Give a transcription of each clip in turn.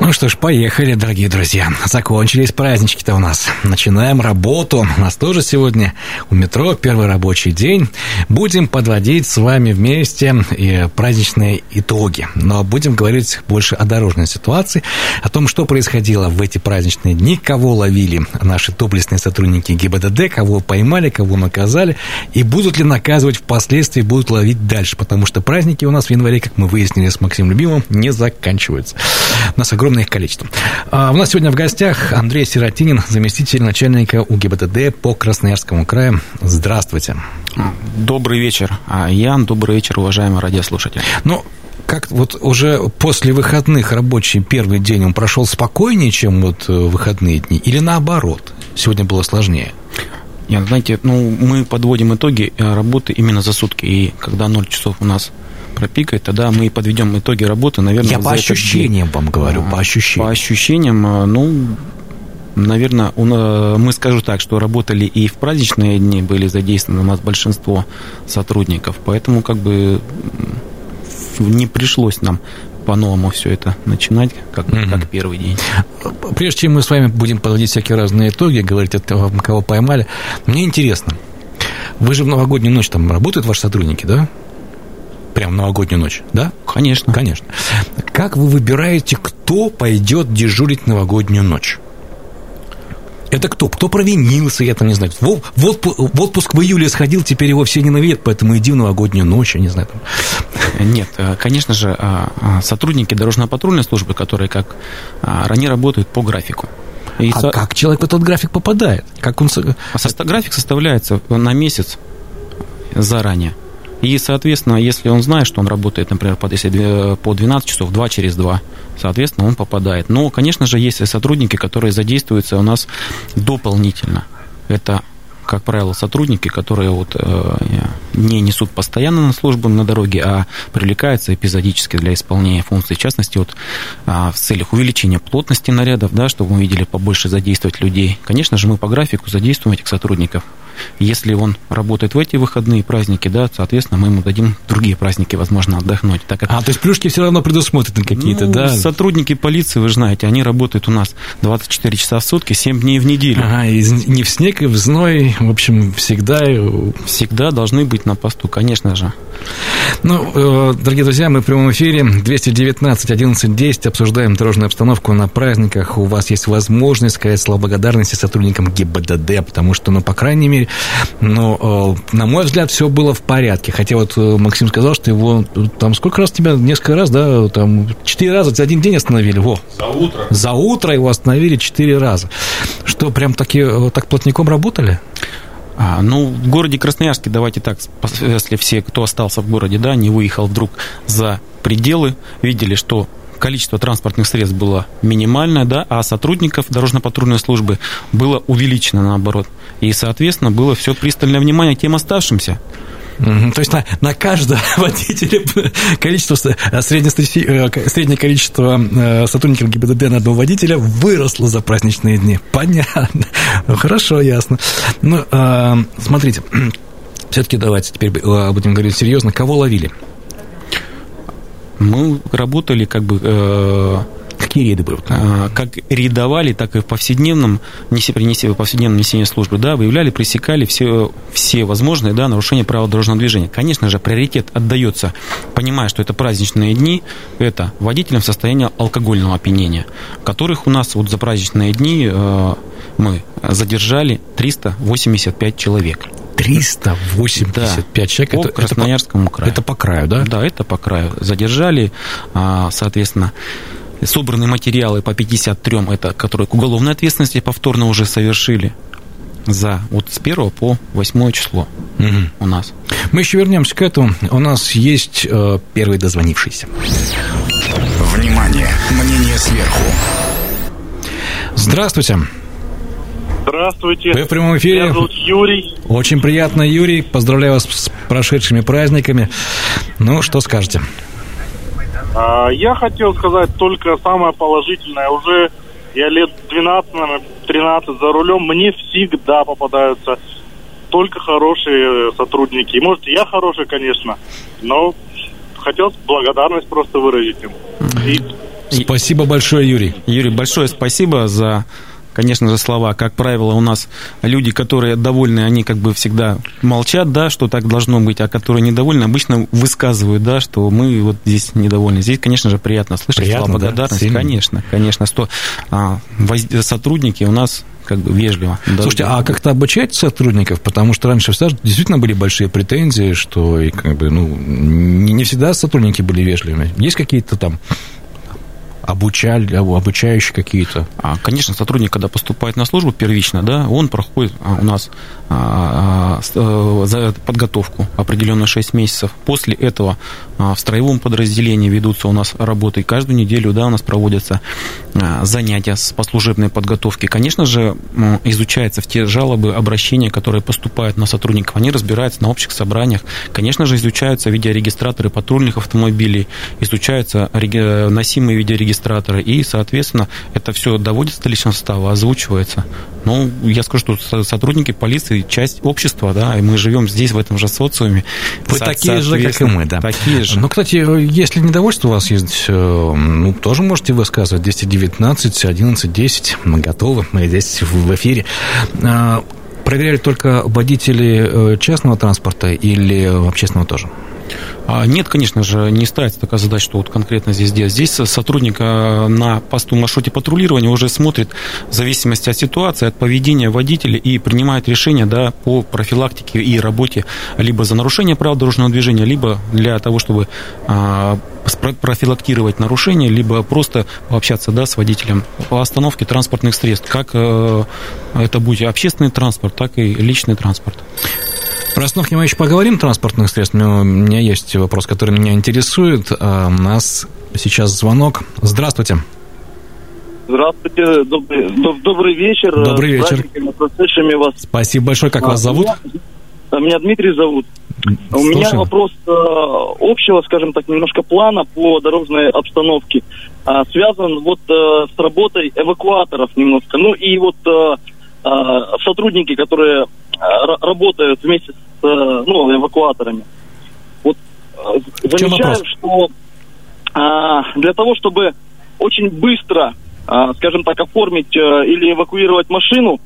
Ну что ж, поехали, дорогие друзья. Закончились празднички-то у нас. Начинаем работу. У нас тоже сегодня у метро первый рабочий день. Будем подводить с вами вместе и праздничные итоги. Но будем говорить больше о дорожной ситуации, о том, что происходило в эти праздничные дни, кого ловили наши доблестные сотрудники ГИБДД, кого поймали, кого наказали, и будут ли наказывать впоследствии, будут ловить дальше, потому что праздники у нас в январе, как мы выяснили с Максимом Любимым, не заканчиваются. У нас огромное их количество. А у нас сегодня в гостях Андрей Сиротинин, заместитель начальника УГИБДД по Красноярскому краю. Здравствуйте. Добрый вечер, Ян. Добрый вечер, уважаемые радиослушатели. Ну, как вот уже после выходных рабочий первый день он прошел спокойнее, чем вот э, выходные дни, или наоборот, сегодня было сложнее? Нет, знаете, ну, мы подводим итоги э, работы именно за сутки, и когда 0 часов у нас пропикает, тогда мы подведем итоги работы, наверное, Я по ощущениям вам говорю, по ощущениям. По ощущениям, э, ну, наверное, мы скажу так, что работали и в праздничные дни, были задействованы у нас большинство сотрудников, поэтому как бы не пришлось нам по-новому все это начинать, как, угу. как первый день. Прежде чем мы с вами будем подводить всякие разные итоги, говорить о том, кого поймали, мне интересно, вы же в новогоднюю ночь там работают ваши сотрудники, да? Прям новогоднюю ночь, да? Конечно. Конечно. Как вы выбираете, кто пойдет дежурить новогоднюю ночь? Это кто? Кто провинился, я там не знаю. В, в отпуск в июле сходил, теперь его все ненавидят, поэтому иди в новогоднюю ночь, я не знаю. Там. Нет, э, конечно же, а, а, сотрудники дорожно-патрульной службы, которые как а, они работают по графику. И а со... как человек в этот график попадает? Как он... А график составляется на месяц заранее. И, соответственно, если он знает, что он работает, например, если по 12 часов, 2 через 2, соответственно, он попадает. Но, конечно же, есть и сотрудники, которые задействуются у нас дополнительно. Это как правило, сотрудники, которые вот, э, не несут постоянно на службу на дороге, а привлекаются эпизодически для исполнения функций. В частности, вот, э, в целях увеличения плотности нарядов, да, чтобы мы видели побольше задействовать людей. Конечно же, мы по графику задействуем этих сотрудников. Если он работает в эти выходные праздники, да, соответственно, мы ему дадим другие праздники, возможно, отдохнуть. Так как... А, то есть плюшки все равно предусмотрены какие-то, ну, да? Сотрудники полиции, вы же знаете, они работают у нас 24 часа в сутки, 7 дней в неделю. Ага, и не в снег, и в зной, в общем, всегда... Всегда должны быть на посту, конечно же. Ну, э, дорогие друзья, мы в прямом эфире 219 11 10 обсуждаем дорожную обстановку на праздниках. У вас есть возможность сказать слова благодарности сотрудникам ГИБДД, потому что, ну, по крайней мере, ну, э, на мой взгляд, все было в порядке. Хотя вот э, Максим сказал, что его там сколько раз тебя, несколько раз, да, там четыре раза за один день остановили. Во. За утро. За утро его остановили четыре раза. Что, прям таки, так плотником работали? А, ну, в городе Красноярске, давайте так, если все, кто остался в городе, да, не выехал вдруг за пределы, видели, что количество транспортных средств было минимальное, да, а сотрудников дорожно-патрульной службы было увеличено наоборот. И, соответственно, было все пристальное внимание тем оставшимся. То есть на, на каждого водителя количество, среднее, э, среднее количество э, сотрудников ГИБДД на одного водителя выросло за праздничные дни. Понятно. Хорошо, ясно. Ну, э, смотрите, все-таки давайте теперь будем говорить серьезно. Кого ловили? Мы работали как бы Какие рейды были? А, как рейдовали, так и в повседневном, неси, принеси, в повседневном несении службы, да, выявляли, пресекали все, все возможные да, нарушения правил дорожного движения. Конечно же, приоритет отдается, понимая, что это праздничные дни, это водителям в состоянии алкогольного опьянения, которых у нас вот за праздничные дни э, мы задержали 385 человек. 385 да, человек. По это, Красноярскому это по, краю. Это по краю, да? Да, это по краю. Задержали, а, соответственно, собраны материалы по 53, это которые к уголовной ответственности повторно уже совершили за вот с 1 по 8 число угу. у нас. Мы еще вернемся к этому. У нас есть э, первый дозвонившийся. Внимание! Мнение сверху. Здравствуйте. Здравствуйте. Вы в прямом эфире. Меня зовут Юрий. Очень приятно, Юрий. Поздравляю вас с прошедшими праздниками. Ну, что скажете? А, я хотел сказать только самое положительное. Уже я лет 12, наверное, 13 за рулем. Мне всегда попадаются только хорошие сотрудники. Может, я хороший, конечно, но хотел благодарность просто выразить им. И Спасибо большое, Юрий. Юрий, большое спасибо за конечно же, слова. Как правило, у нас люди, которые довольны, они как бы всегда молчат, да, что так должно быть, а которые недовольны, обычно высказывают, да, что мы вот здесь недовольны. Здесь, конечно же, приятно слышать Приятно, слова да? благодарности. Сильно. конечно, конечно, что а, сотрудники у нас как бы вежливо. да, Слушайте, да. а как-то обучать сотрудников? Потому что раньше всегда действительно были большие претензии, что и как бы, ну, не, не всегда сотрудники были вежливыми. Есть какие-то там обучали, обучающие какие-то? А, Конечно, сотрудник, когда поступает на службу первично, да, он проходит а, у нас а, э, за подготовку определенную 6 месяцев. После этого в строевом подразделении ведутся у нас работы. И каждую неделю да, у нас проводятся занятия по служебной подготовке. Конечно же, изучаются в те жалобы, обращения, которые поступают на сотрудников. Они разбираются на общих собраниях. Конечно же, изучаются видеорегистраторы патрульных автомобилей, изучаются реги- носимые видеорегистраторы. И, соответственно, это все доводится до личного состава, озвучивается. Ну, я скажу, что со- сотрудники полиции часть общества, да, и мы живем здесь, в этом же социуме. Вы Со- такие же, как и мы, да. Такие же. Ну, кстати, если недовольство у вас есть, э, ну, тоже можете высказывать. 219, 11, 10. Мы готовы. Мы здесь в эфире. А, Проверяли только водителей э, частного транспорта или общественного тоже? А, Нет, конечно же, не ставится такая задача, что вот конкретно здесь делать. Здесь сотрудник а, на посту маршруте патрулирования уже смотрит в зависимости от ситуации, от поведения водителя и принимает решение да, по профилактике и работе либо за нарушение правил дорожного движения, либо для того, чтобы а, профилактировать нарушения, либо просто пообщаться да, с водителем по остановке транспортных средств, как э, это будет общественный транспорт, так и личный транспорт. Про остановки мы еще поговорим, транспортных средств, но у меня есть вопрос, который меня интересует. А, У нас сейчас звонок. Здравствуйте. Здравствуйте, добрый, доб- добрый вечер. Добрый вечер. с вас. Спасибо большое. Как А, вас зовут? Меня, меня Дмитрий зовут. У меня Слушаем. вопрос э, общего, скажем так, немножко плана по дорожной обстановке. А, связан вот э, с работой эвакуаторов немножко. Ну и вот э, э, сотрудники, которые э, работают вместе с э, ну, эвакуаторами. Вот э, вопрос? что а, для того, чтобы очень быстро, а, скажем так, оформить э, или эвакуировать машину,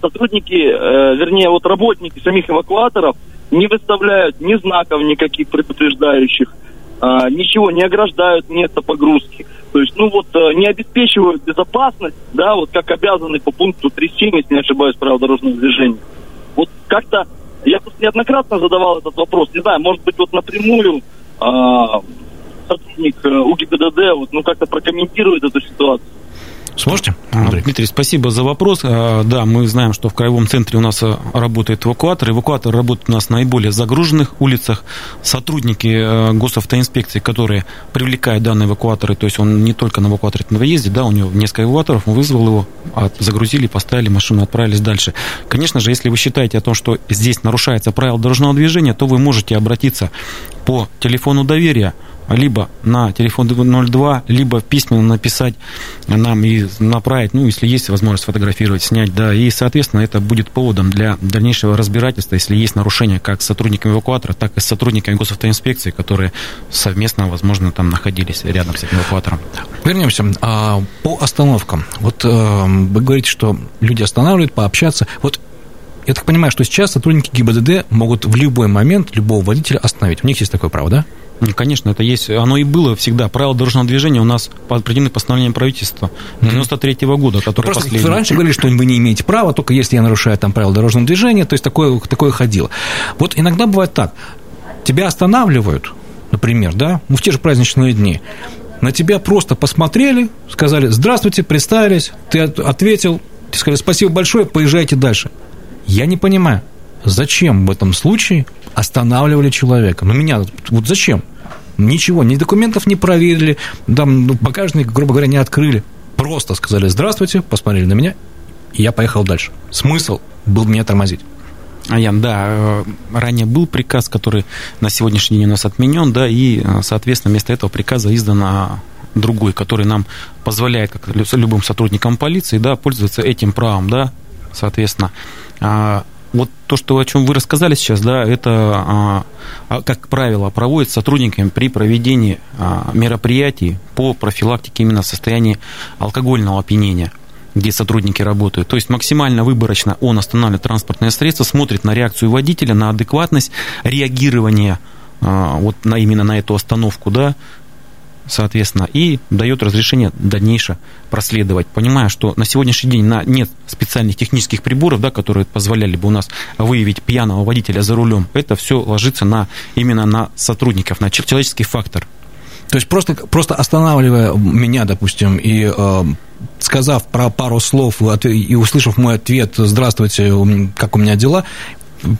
сотрудники, вернее, вот работники самих эвакуаторов не выставляют ни знаков никаких предупреждающих, а, ничего не ограждают место погрузки. То есть, ну вот, не обеспечивают безопасность, да, вот как обязаны по пункту 3.7, если не ошибаюсь, правил дорожного движения. Вот как-то, я тут неоднократно задавал этот вопрос, не знаю, может быть, вот напрямую а, сотрудник э, УГИБДД вот, ну, как-то прокомментирует эту ситуацию. Сможете, А, Андрей? Дмитрий, спасибо за вопрос. А, Да, мы знаем, что в краевом центре у нас а, работает эвакуатор. Эвакуатор работает у нас на наиболее загруженных улицах. Сотрудники госавтоинспекции, которые привлекают данные эвакуаторы, то есть он не только на эвакуаторе ездит, да, у него несколько эвакуаторов, он вызвал его, загрузили, поставили машину, отправились дальше. Конечно же, если вы считаете о том, что здесь нарушается правила дорожного движения, то вы можете обратиться по телефону доверия либо на телефон 02, либо письменно написать нам и направить, ну, если есть возможность сфотографировать, снять, да, и, соответственно, это будет поводом для дальнейшего разбирательства, если есть нарушения как с сотрудниками эвакуатора, так и с сотрудниками госавтоинспекции, которые совместно, возможно, там находились рядом с этим эвакуатором. Вернемся а, по остановкам. Вот э, вы говорите, что люди останавливают, пообщаться. Вот я так понимаю, что сейчас сотрудники ГИБДД могут в любой момент любого водителя остановить. У них есть такое право, да? Ну, Конечно, это есть, оно и было всегда. Правила дорожного движения у нас определены постановлением правительства 93 года, которое Просто последнее. раньше говорили, что вы не имеете права, только если я нарушаю там правила дорожного движения, то есть такое, такое ходило. Вот иногда бывает так, тебя останавливают, например, да, ну, в те же праздничные дни, на тебя просто посмотрели, сказали, здравствуйте, представились, ты от- ответил, тебе сказали, спасибо большое, поезжайте дальше. Я не понимаю, зачем в этом случае останавливали человека? Ну, меня, вот зачем? Ничего, ни документов не проверили, там, ну, багажник, грубо говоря, не открыли. просто сказали «здравствуйте», посмотрели на меня, и я поехал дальше. Смысл был меня тормозить. Аян, да, э, ранее был приказ, который на сегодняшний день у нас отменен, да, и, э, соответственно, вместо этого приказа издан другой, который нам позволяет, как любым сотрудникам полиции, да, пользоваться этим правом, да, соответственно. А, вот то, что, о чем вы рассказали сейчас, да, это, а, а, как правило, проводится сотрудниками при проведении мероприятий по профилактике именно состояния алкогольного опьянения где сотрудники работают. То есть максимально выборочно он останавливает транспортное средство, смотрит на реакцию водителя, на адекватность реагирования вот на, именно на эту остановку, да, соответственно, и дает разрешение дальнейшее проследовать, понимая, что на сегодняшний день на, нет специальных технических приборов, да, которые позволяли бы у нас выявить пьяного водителя за рулем. Это все ложится на, именно на сотрудников, на человеческий фактор. То есть просто, просто останавливая меня, допустим, и э, сказав про пару слов и услышав мой ответ «Здравствуйте, как у меня дела?»,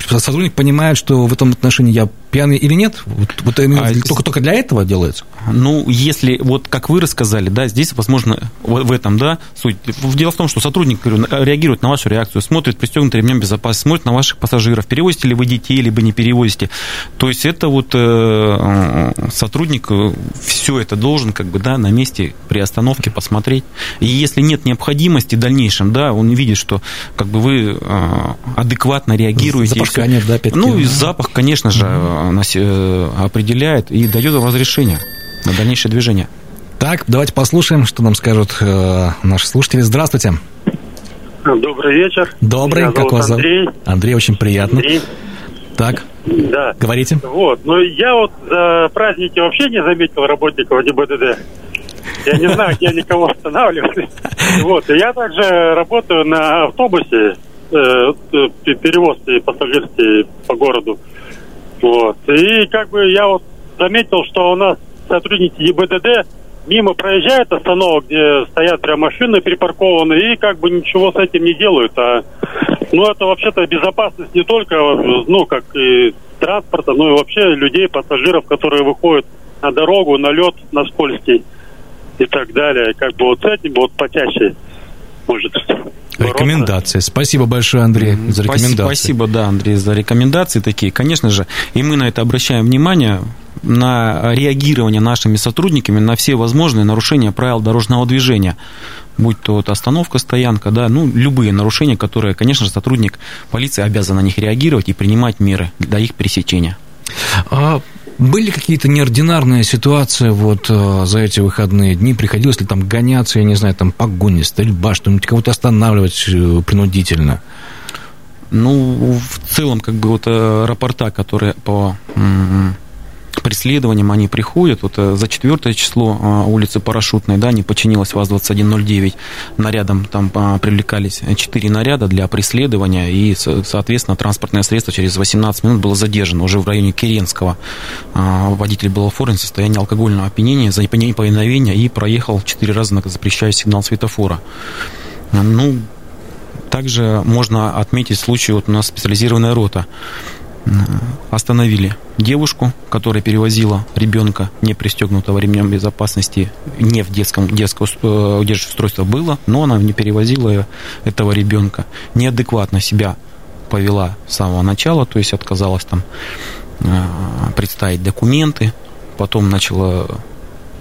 сотрудник понимает, что в этом отношении я пьяный или нет? Вот, вот а, только, только для этого делается? Ну, если, вот как вы рассказали, да, здесь, возможно, в этом, да, суть. Дело в том, что сотрудник, говорю, реагирует на вашу реакцию, смотрит, пристегнутый ремнем безопасности, смотрит на ваших пассажиров, перевозите ли вы детей, либо не перевозите. То есть это вот э, сотрудник э, все это должен, как бы, да, на месте при остановке посмотреть. И если нет необходимости в дальнейшем, да, он видит, что, как бы, вы э, адекватно реагируете. Запашка нет, да, опять Ну, и запах, конечно же, Э, определяет и дает разрешение на дальнейшее движение. Так, давайте послушаем, что нам скажут э, наши слушатели. Здравствуйте. Добрый вечер. Добрый, как вас зовут? Андрей. Андрей, очень приятно. Андрей. Так, да. говорите. Вот, ну я вот за праздники вообще не заметил работников ГИБДД. Я не знаю, где никого останавливали. Вот, я также работаю на автобусе, э, э перевозки пассажирские по городу. Вот. И как бы я вот заметил, что у нас сотрудники ЕБДД мимо проезжают остановок, где стоят прям машины припаркованы, и как бы ничего с этим не делают. А, ну, это вообще-то безопасность не только, ну, как и транспорта, но и вообще людей, пассажиров, которые выходят на дорогу, на лед, на скользкий и так далее. Как бы вот с этим вот почаще может Рекомендации. Спасибо большое, Андрей, за рекомендации. Спасибо, да, Андрей, за рекомендации такие. Конечно же, и мы на это обращаем внимание, на реагирование нашими сотрудниками на все возможные нарушения правил дорожного движения. Будь то вот остановка, стоянка, да, ну, любые нарушения, которые, конечно же, сотрудник полиции обязан на них реагировать и принимать меры для их пресечения. А были какие-то неординарные ситуации вот э, за эти выходные дни? Приходилось ли там гоняться, я не знаю, там погони, стрельба, что-нибудь, кого-то останавливать э, принудительно? Ну, в целом, как бы вот э, рапорта, которые по преследованиям они приходят. Вот э, за четвертое число э, улицы Парашютной, да, не починилась ВАЗ-2109, нарядом там а, привлекались четыре наряда для преследования, и, соответственно, транспортное средство через 18 минут было задержано уже в районе Керенского. А, водитель был оформлен в состоянии алкогольного опьянения за неповиновение и проехал четыре раза на запрещающий сигнал светофора. Ну, также можно отметить случай, вот у нас специализированная рота остановили девушку, которая перевозила ребенка, не пристегнутого ремнем безопасности, не в детском детское э, устройство было, но она не перевозила этого ребенка, неадекватно себя повела с самого начала, то есть отказалась там э, представить документы, потом начала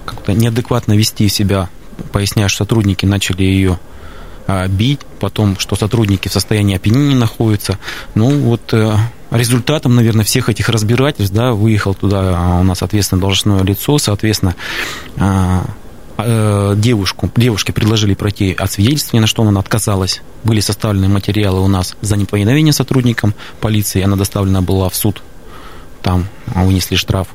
как-то неадекватно вести себя, поясняя, что сотрудники начали ее э, бить, потом, что сотрудники в состоянии опьянения находятся. Ну, вот результатом, наверное, всех этих разбирательств, да, выехал туда а, у нас, соответственно, должностное лицо, соответственно, а, э, девушку, девушке предложили пройти освидетельствование, на что она отказалась. Были составлены материалы у нас за неповиновение сотрудникам полиции, она доставлена была в суд, там вынесли штраф.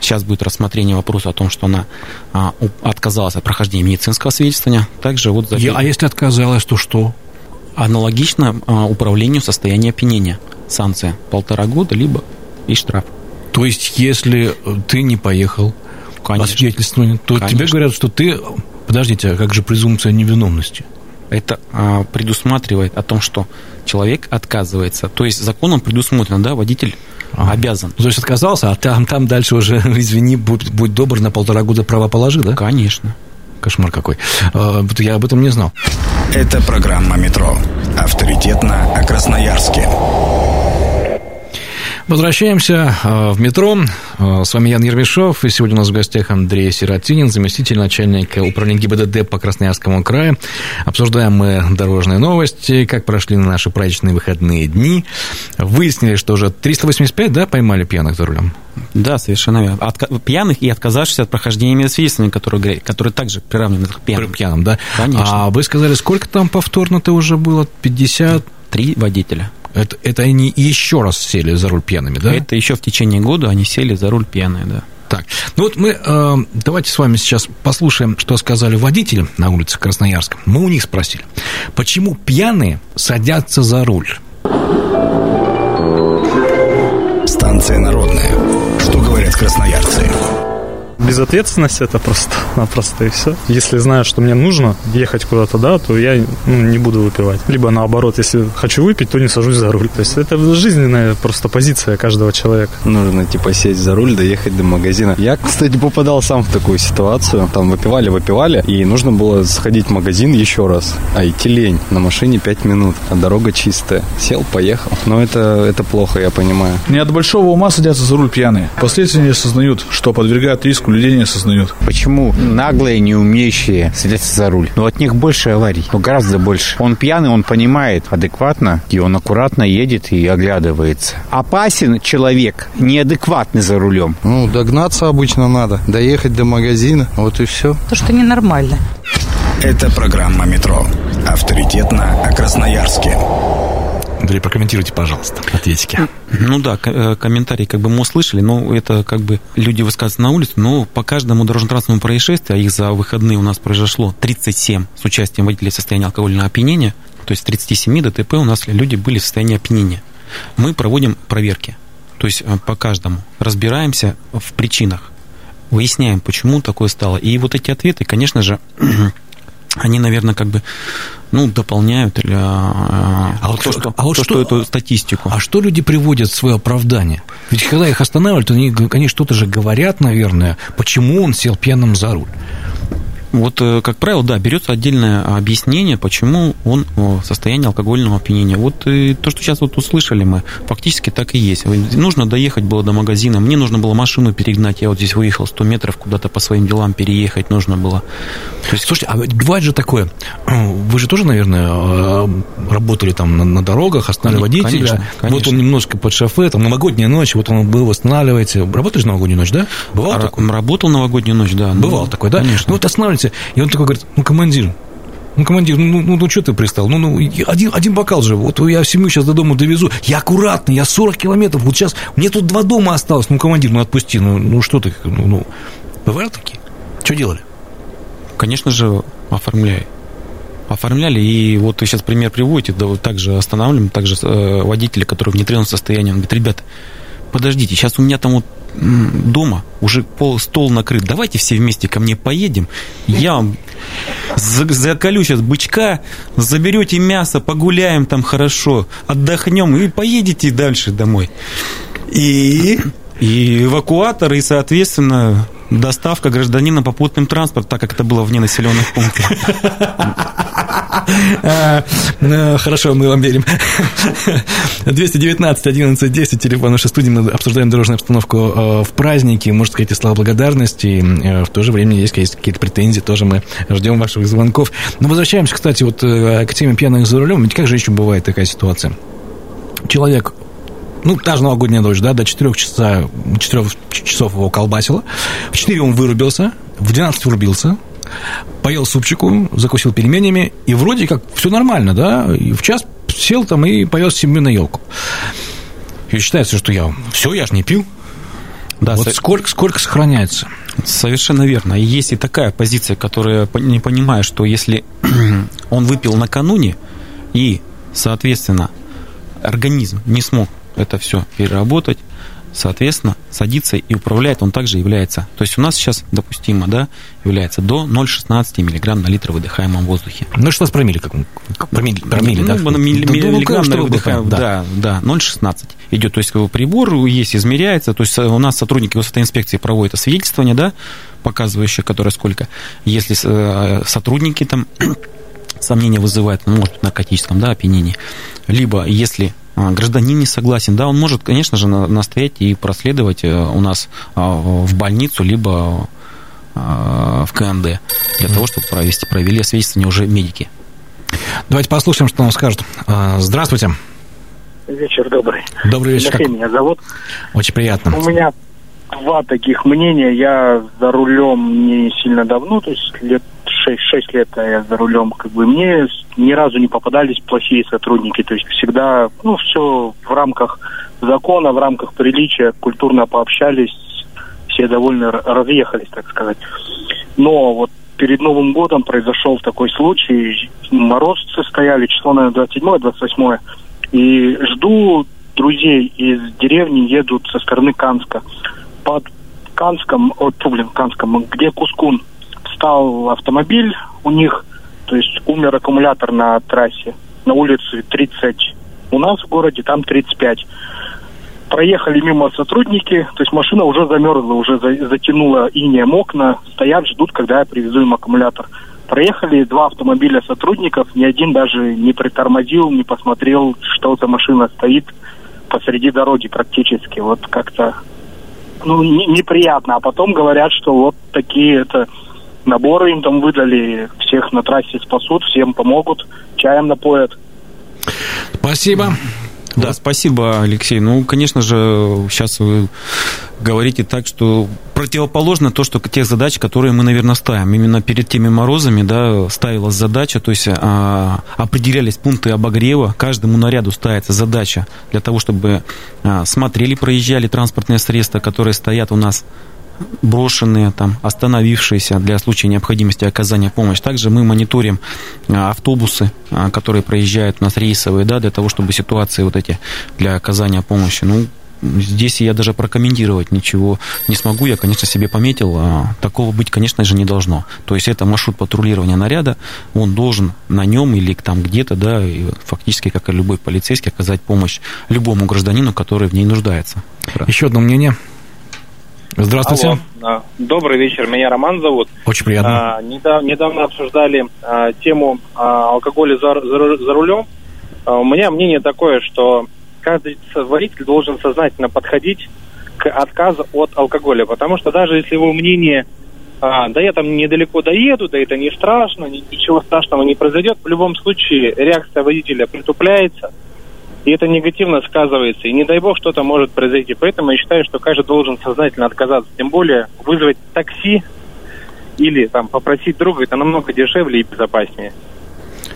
Сейчас будет рассмотрение вопроса о том, что она а, отказалась от прохождения медицинского свидетельствования. Также вот... За... А если отказалась, то что? Аналогично управлению состояния опьянения санкция полтора года, либо и штраф. То есть, если ты не поехал Конечно. освидетельствование, то Конечно. тебе говорят, что ты... Подождите, а как же презумпция невиновности? Это а, предусматривает о том, что человек отказывается. То есть законом предусмотрено, да, водитель ага. обязан. То есть отказался, а там, там дальше уже, извини, будь, будь добр, на полтора года права положи, да? Конечно. Кошмар какой. Э, Я об этом не знал. Это программа «Метро». Авторитетно о Красноярске. Возвращаемся э, в метро. Э, С вами Ян Ермешов. И сегодня у нас в гостях Андрей Сиротинин, заместитель начальника управления ГИБДД по Красноярскому краю. Обсуждаем мы дорожные новости, как прошли наши праздничные выходные дни. Выяснили, что уже 385, да, поймали пьяных за рулем? Да, совершенно верно. Отка- пьяных и отказавшихся от прохождения медосвидетельствования, которые, которые также приравнены к При пьяным. пьяным, да? Конечно. А вы сказали, сколько там повторно-то уже было? 50? Три водителя. Это, это они еще раз сели за руль пьяными, да? Это еще в течение года они сели за руль пьяные, да. Так, ну вот мы э, давайте с вами сейчас послушаем, что сказали водители на улице Красноярска. Мы у них спросили, почему пьяные садятся за руль? Станция народная. Что говорят красноярцы? Безответственность это просто-напросто и все. Если знаю, что мне нужно ехать куда-то, да, то я ну, не буду выпивать. Либо наоборот, если хочу выпить, то не сажусь за руль. То есть это жизненная просто позиция каждого человека. Нужно, типа, сесть за руль, доехать до магазина. Я, кстати, попадал сам в такую ситуацию. Там выпивали, выпивали, и нужно было сходить в магазин еще раз. А идти лень. На машине 5 минут, а дорога чистая. Сел, поехал. Но это, это плохо, я понимаю. Не от большого ума садятся за руль пьяные. Последствия не осознают, что подвергают риску, людей не осознают. Почему наглые, не умеющие садятся за руль? Ну, от них больше аварий, ну, гораздо больше. Он пьяный, он понимает адекватно, и он аккуратно едет и оглядывается. Опасен человек, неадекватный за рулем. Ну, догнаться обычно надо, доехать до магазина, вот и все. То, что ненормально. Это программа «Метро». Авторитетно о Красноярске. Андрей, прокомментируйте, пожалуйста, ответики. Ну да, э, комментарии как бы мы услышали, но это как бы люди высказываются на улице, но по каждому дорожно-транспортному происшествию, а их за выходные у нас произошло 37 с участием водителей в состоянии алкогольного опьянения, то есть 37 ДТП у нас люди были в состоянии опьянения. Мы проводим проверки, то есть э, по каждому, разбираемся в причинах, выясняем, почему такое стало. И вот эти ответы, конечно же, они, наверное, как бы, ну, дополняют или, а, вот то, что- а вот то, что- что эту статистику. А что люди приводят в свое оправдание? Ведь когда их останавливают, они, они что-то же говорят, наверное, почему он сел пьяным за руль. Вот, э, как правило, да, берется отдельное объяснение, почему он в состоянии алкогольного опьянения. Вот и то, что сейчас вот услышали мы, фактически так и есть. Нужно доехать было до магазина, мне нужно было машину перегнать, я вот здесь выехал 100 метров, куда-то по своим делам переехать нужно было. То есть, слушайте, а бывает же такое, вы же тоже, наверное, э, работали там на, на дорогах, останавливали Конечно, водителя, конечно, вот он немножко под шофе, там новогодняя ночь, вот он был, восстанавливаете. Работали же новогоднюю ночь, да? Бывало Ра- такое? Работал новогоднюю ночь, да. ну, Бывало такое, да? Конечно. Ну вот останавливаете, и он такой говорит, ну, командир, ну, командир, ну, ну, ну, что ты пристал? Ну, ну, один, один бокал же, вот я семью сейчас до дома довезу, я аккуратно, я 40 километров, вот сейчас, мне тут два дома осталось, ну, командир, ну, отпусти, ну, ну что ты, ну, ну, бывают такие? Что делали? Конечно же, оформляй. Оформляли, и вот вы сейчас пример приводите, да, вот также останавливаем, также э, водителя, который в нетрезвом состоянии, он говорит, ребята, подождите, сейчас у меня там вот дома уже пол, стол накрыт, давайте все вместе ко мне поедем, я вам за- заколю сейчас бычка, заберете мясо, погуляем там хорошо, отдохнем и поедете дальше домой. И, и эвакуатор, и, соответственно, доставка гражданина попутным транспортом, так как это было вне населенных пунктов. А, ну, Хорошо, мы вам верим. 219 11 10, телефон нашей студии. Мы обсуждаем дорожную обстановку э, в празднике. Может сказать, слова благодарности. э, В то же время есть какие-то претензии. Тоже мы ждем ваших звонков. Но возвращаемся, кстати, вот э, к теме пьяных за рулем. Ведь как же еще бывает такая ситуация? Человек ну, та же новогодняя ночь, да, до 4 часа, 4 часов его колбасило. В 4 он вырубился, в 12 врубился, поел супчику, закусил пельменями, и вроде как все нормально, да, и в час сел там и повез семью на елку. И считается, что я все, я ж не пил. Да, вот со- сколько, сколько сохраняется? Совершенно верно. И есть и такая позиция, которая не понимает, что если он выпил накануне и, соответственно, организм не смог это все переработать, соответственно, садится и управляет, он также является. То есть у нас сейчас допустимо, да, является до 0,16 миллиграмм на литр выдыхаемом воздухе. Ну, что с промили, как промили, промили, да? Ну, милли, ну, миллиграмм на выдыхаемом, да, да, 0,16 идет. То есть прибор есть, измеряется, то есть у нас сотрудники высотой инспекции проводят освидетельствование, да, показывающее, которое сколько. Если э, сотрудники там сомнения вызывают, ну, может, в наркотическом, да, опьянении, либо если гражданин не согласен, да, он может, конечно же, настоять и проследовать э, у нас а, в больницу, либо а, в КНД для того, чтобы провести, провели освидетельствование уже медики. Давайте послушаем, что нам скажут. Здравствуйте. Вечер добрый. Добрый вечер. Как... меня зовут. Очень приятно. У меня два таких мнения. Я за рулем не сильно давно, то есть лет 6, 6 лет я за рулем, как бы мне ни разу не попадались плохие сотрудники. То есть всегда, ну, все в рамках закона, в рамках приличия, культурно пообщались, все довольно разъехались, так сказать. Но вот перед Новым годом произошел такой случай. Морозцы стояли, число, наверное, 27-28. И жду друзей из деревни, едут со стороны Канска. Под Канском, о, блин, Канском, где Кускун, встал автомобиль у них, то есть умер аккумулятор на трассе, на улице 30. У нас в городе там 35. Проехали мимо сотрудники, то есть машина уже замерзла, уже затянула инеем окна, стоят, ждут, когда я привезу им аккумулятор. Проехали два автомобиля сотрудников, ни один даже не притормозил, не посмотрел, что за машина стоит посреди дороги практически. Вот как-то ну, не, неприятно. А потом говорят, что вот такие это наборы им там выдали, всех на трассе спасут, всем помогут, чаем напоят. Спасибо. Да, спасибо, Алексей. Ну, конечно же, сейчас вы говорите так, что противоположно то, что те задачи, которые мы, наверное, ставим. Именно перед теми морозами, да, ставилась задача, то есть а, определялись пункты обогрева, каждому наряду ставится задача для того, чтобы а, смотрели, проезжали транспортные средства, которые стоят у нас брошенные, там, остановившиеся для случая необходимости оказания помощи. Также мы мониторим а, автобусы, а, которые проезжают у нас рейсовые, да, для того, чтобы ситуации вот эти для оказания помощи. Ну, здесь я даже прокомментировать ничего не смогу. Я, конечно, себе пометил, а, такого быть, конечно же, не должно. То есть это маршрут патрулирования наряда, он должен на нем или там где-то, да, и фактически, как и любой полицейский, оказать помощь любому гражданину, который в ней нуждается. Еще одно мнение. Здравствуйте. Алло. Добрый вечер, меня Роман зовут. Очень приятно. А, недавно, недавно обсуждали а, тему а, алкоголя за, за, за рулем. А, у меня мнение такое, что каждый водитель должен сознательно подходить к отказу от алкоголя, потому что даже если его мнение а, да я там недалеко доеду, да это не страшно, ничего страшного не произойдет, в любом случае реакция водителя притупляется, и это негативно сказывается. И не дай бог что-то может произойти. Поэтому я считаю, что каждый должен сознательно отказаться. Тем более вызвать такси или там попросить друга, это намного дешевле и безопаснее.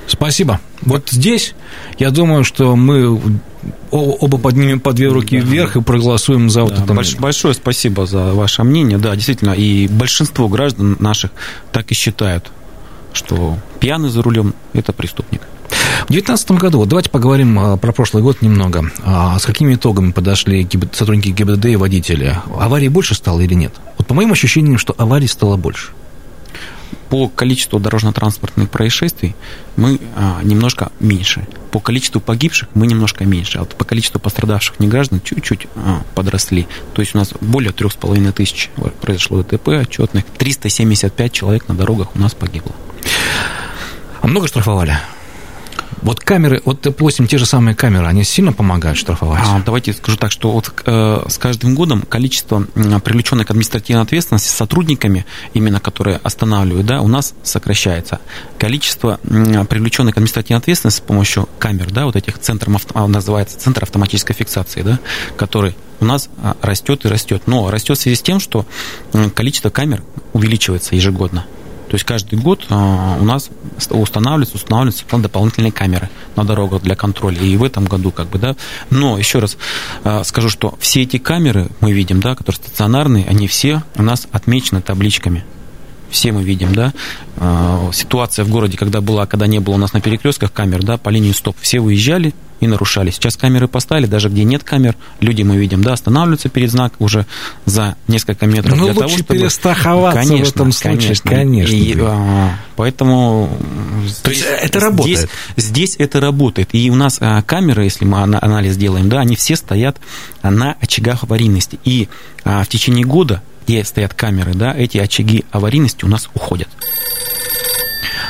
Спасибо. Вот здесь, я думаю, что мы оба поднимем по две руки вверх и проголосуем за вот да, это. Больш, большое спасибо за ваше мнение. Да, действительно, и большинство граждан наших так и считают, что пьяный за рулем – это преступник. В 2019 году, вот давайте поговорим а, про прошлый год немного. А, с какими итогами подошли сотрудники ГИБДД и водители? Аварий больше стало или нет? Вот по моим ощущениям, что аварий стало больше. По количеству дорожно-транспортных происшествий мы а, немножко меньше. По количеству погибших мы немножко меньше. А вот по количеству пострадавших неграждан чуть-чуть а, подросли. То есть у нас более трех с половиной тысяч произошло ДТП отчетных. 375 человек на дорогах у нас погибло. А много штрафовали? Вот камеры, вот, допустим, те же самые камеры, они сильно помогают штрафовать? А, давайте скажу так, что вот э, с каждым годом количество привлеченных к административной ответственности сотрудниками, именно которые останавливают, да, у нас сокращается. Количество привлеченных к административной ответственности с помощью камер, да, вот этих центров, а, называется центр автоматической фиксации, да, который у нас а, растет и растет. Но растет в связи с тем, что количество камер увеличивается ежегодно. То есть каждый год а, у нас устанавливаются, устанавливаются дополнительные камеры на дорогах для контроля. И в этом году как бы, да. Но еще раз а, скажу, что все эти камеры мы видим, да, которые стационарные, они все у нас отмечены табличками все мы видим, да, а, ситуация в городе, когда была, когда не было у нас на перекрестках камер, да, по линии стоп, все выезжали и нарушали. Сейчас камеры поставили, даже где нет камер, люди мы видим, да, останавливаются перед знаком уже за несколько метров. Ну, для лучше того, чтобы... перестраховаться конечно, в этом случае, конечно. конечно. И, а, поэтому... То есть это работает? Здесь, здесь это работает. И у нас а, камеры, если мы ана- анализ делаем, да, они все стоят на очагах аварийности. И а, в течение года, где стоят камеры, да, эти очаги аварийности у нас уходят.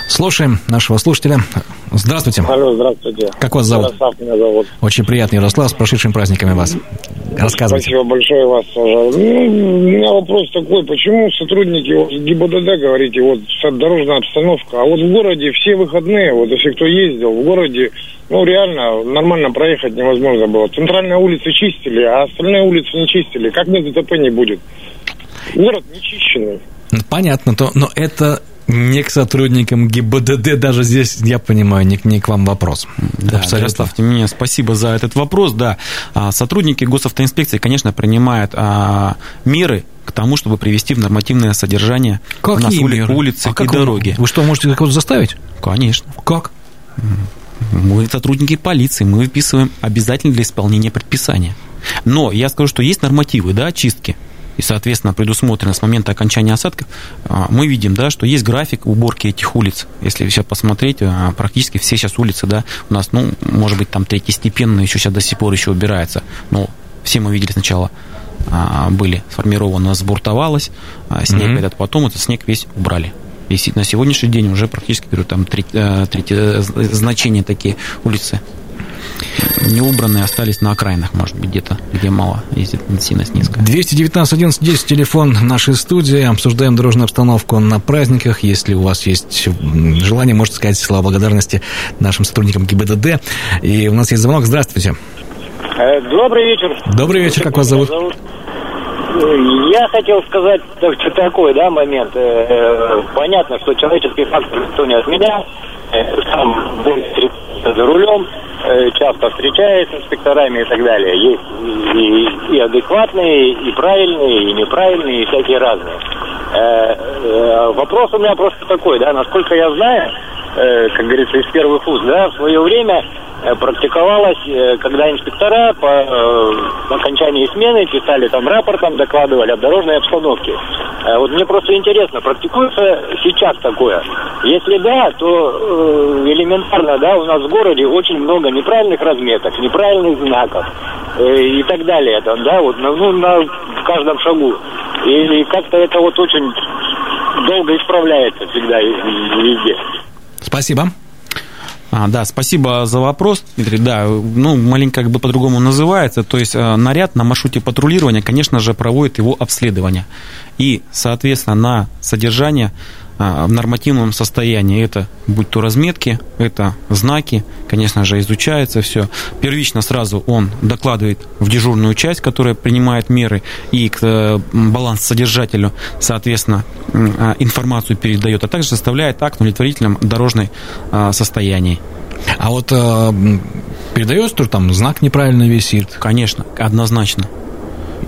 Слушаем нашего слушателя. Здравствуйте. Алло, здравствуйте. Как вас зовут? Ярослав меня зовут. Очень приятно, Ярослав, с прошедшими праздниками вас. Рассказывайте. Спасибо большое вас тоже. Ну, у меня вопрос такой, почему сотрудники вот, ГИБДД, говорите, вот дорожная обстановка, а вот в городе все выходные, вот если кто ездил, в городе, ну реально нормально проехать невозможно было. Центральные улицы чистили, а остальные улицы не чистили. Как мне ДТП не будет? Город не чищенный. Ну, Понятно, то, но это не к сотрудникам ГИБДД, даже здесь, я понимаю, не, к- не к вам вопрос. Да, тем не менее, спасибо за этот вопрос. Да, А, сотрудники госавтоинспекции, конечно, принимают а, меры к тому, чтобы привести в нормативное содержание у нас Какие ули- меры? улицы А и как вы- дороги. Вы что, можете кого-то заставить? Конечно. Как? Мы сотрудники полиции, мы выписываем обязательно для исполнения предписания. Но я скажу, что есть нормативы, да, очистки, и, соответственно, предусмотрено с момента окончания осадков, а, мы видим, да, что есть график уборки этих улиц. Если сейчас посмотреть, а, практически все сейчас улицы, да, у нас, ну, может быть, там третьестепенно еще сейчас до сих пор еще убирается. Но все мы видели сначала а, были сформированы, сбуртовалось, снег Мгм. этот, потом этот снег весь убрали. И на сегодняшний день уже практически, говорю, там треть- э, третье з- значение такие улицы не убранные, остались на окраинах, может быть, где-то, где мало ездит интенсивность низкая. 219 11 10, телефон нашей студии. Обсуждаем дорожную обстановку на праздниках. Если у вас есть желание, можете сказать слова благодарности нашим сотрудникам ГИБДД. И у нас есть звонок. Здравствуйте. Э, Добрый вечер. Добрый вечер, как вас зовут? Э, Я хотел сказать такой, да, момент. Э, э, Понятно, что человеческий фактор никто не отменял. Э, Сам за рулем, часто встречаясь с инспекторами и так далее. Есть и, и адекватные, и правильные, и неправильные, и всякие разные. Э, э, Вопрос у меня просто такой, да, насколько я знаю, э, как говорится, из первых уст, да, в свое время практиковалось, когда инспектора по окончании смены писали там рапортом, докладывали о дорожной обстановке. Вот мне просто интересно, практикуется сейчас такое? Если да, то элементарно, да, у нас в городе очень много неправильных разметок, неправильных знаков и так далее, там, да, вот, ну, на каждом шагу. И как-то это вот очень долго исправляется всегда везде. Спасибо. А, да, спасибо за вопрос, Дмитрий. Да, ну, маленько как бы по-другому называется. То есть э, наряд на маршруте патрулирования, конечно же, проводит его обследование. И, соответственно, на содержание в нормативном состоянии это будь то разметки, это знаки, конечно же, изучается все. Первично сразу он докладывает в дежурную часть, которая принимает меры, и к э, баланс-содержателю, соответственно, м, а, информацию передает, а также составляет акт удовлетворительном дорожной а, состоянии. А вот э, передается, что там знак неправильно висит? Конечно, однозначно.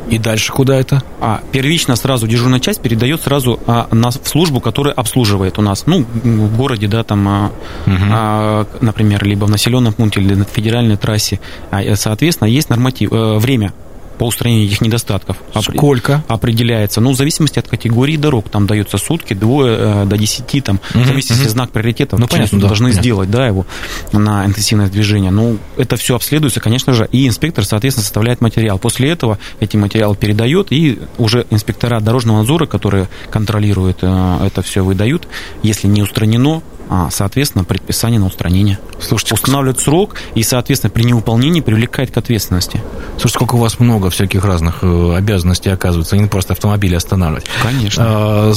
И дальше куда это? А первично сразу дежурная часть передает сразу а, на, в службу, которая обслуживает у нас, ну, в городе, да, там, а, а, например, либо в населенном пункте, или на федеральной трассе. А, соответственно, есть норматив, э, время по устранению этих недостатков. Сколько? Определяется. Ну, в зависимости от категории дорог. Там даются сутки, двое э, до десяти, там, Мгм, в зависимости мгм. знак приоритета, Ну, ну, понятно, да, должны понятно. сделать, да, его на интенсивное движение. Ну, это все обследуется, конечно же, и инспектор, соответственно, составляет материал. После этого эти материалы передает, и уже инспектора дорожного надзора, которые контролируют э, это все, выдают. Если не устранено, соответственно, предписание на устранение. Слушайте, Устанавливает срок и, соответственно, при невыполнении привлекает к ответственности. Слушайте, сколько у вас много всяких разных э, обязанностей оказывается, не просто автомобили останавливать. Конечно. А,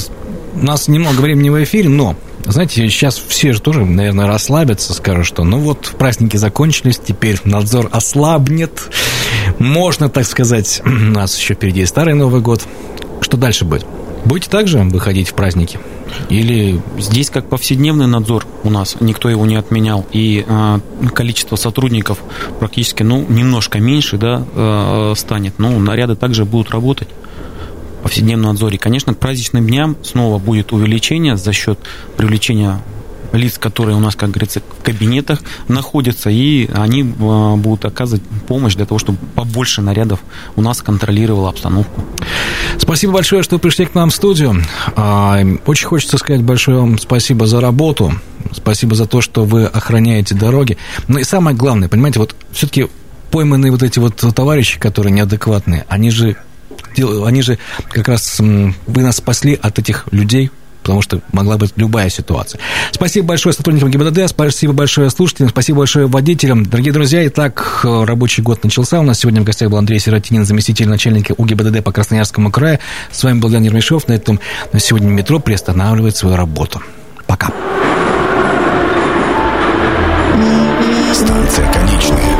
У нас немного времени в эфире, но, знаете, сейчас все же тоже, наверное, расслабятся, скажут, что ну вот праздники закончились, теперь надзор ослабнет. Можно, так сказать, у нас еще впереди Старый Новый год. Что дальше будет? Будете также выходить в праздники? Или Здесь как повседневный надзор у нас, никто его не отменял, и э, количество сотрудников практически, ну, немножко меньше, да, э, станет, но наряды также будут работать. повседневном надзоре. Конечно, к праздничным дням снова будет увеличение за счет привлечения лиц, которые у нас, как говорится, в кабинетах находятся, и они а, будут оказывать помощь для того, чтобы побольше нарядов у нас контролировало обстановку. Спасибо большое, что пришли к нам в студию. А, очень хочется сказать большое вам спасибо за работу, спасибо за то, что вы охраняете дороги. Ну и самое главное, понимаете, вот все-таки пойманные вот эти вот товарищи, которые неадекватные, они же они же как раз вы нас спасли от этих людей, потому что могла быть любая ситуация. Спасибо большое сотрудникам ГИБДД, спасибо большое слушателям, спасибо большое водителям. Дорогие друзья, итак, рабочий год начался. У нас сегодня в гостях был Андрей Сиротинин, заместитель начальника УГИБДД по Красноярскому краю. С вами был Леонид Мишов. На этом на сегодня метро приостанавливает свою работу. Пока. Станция конечная.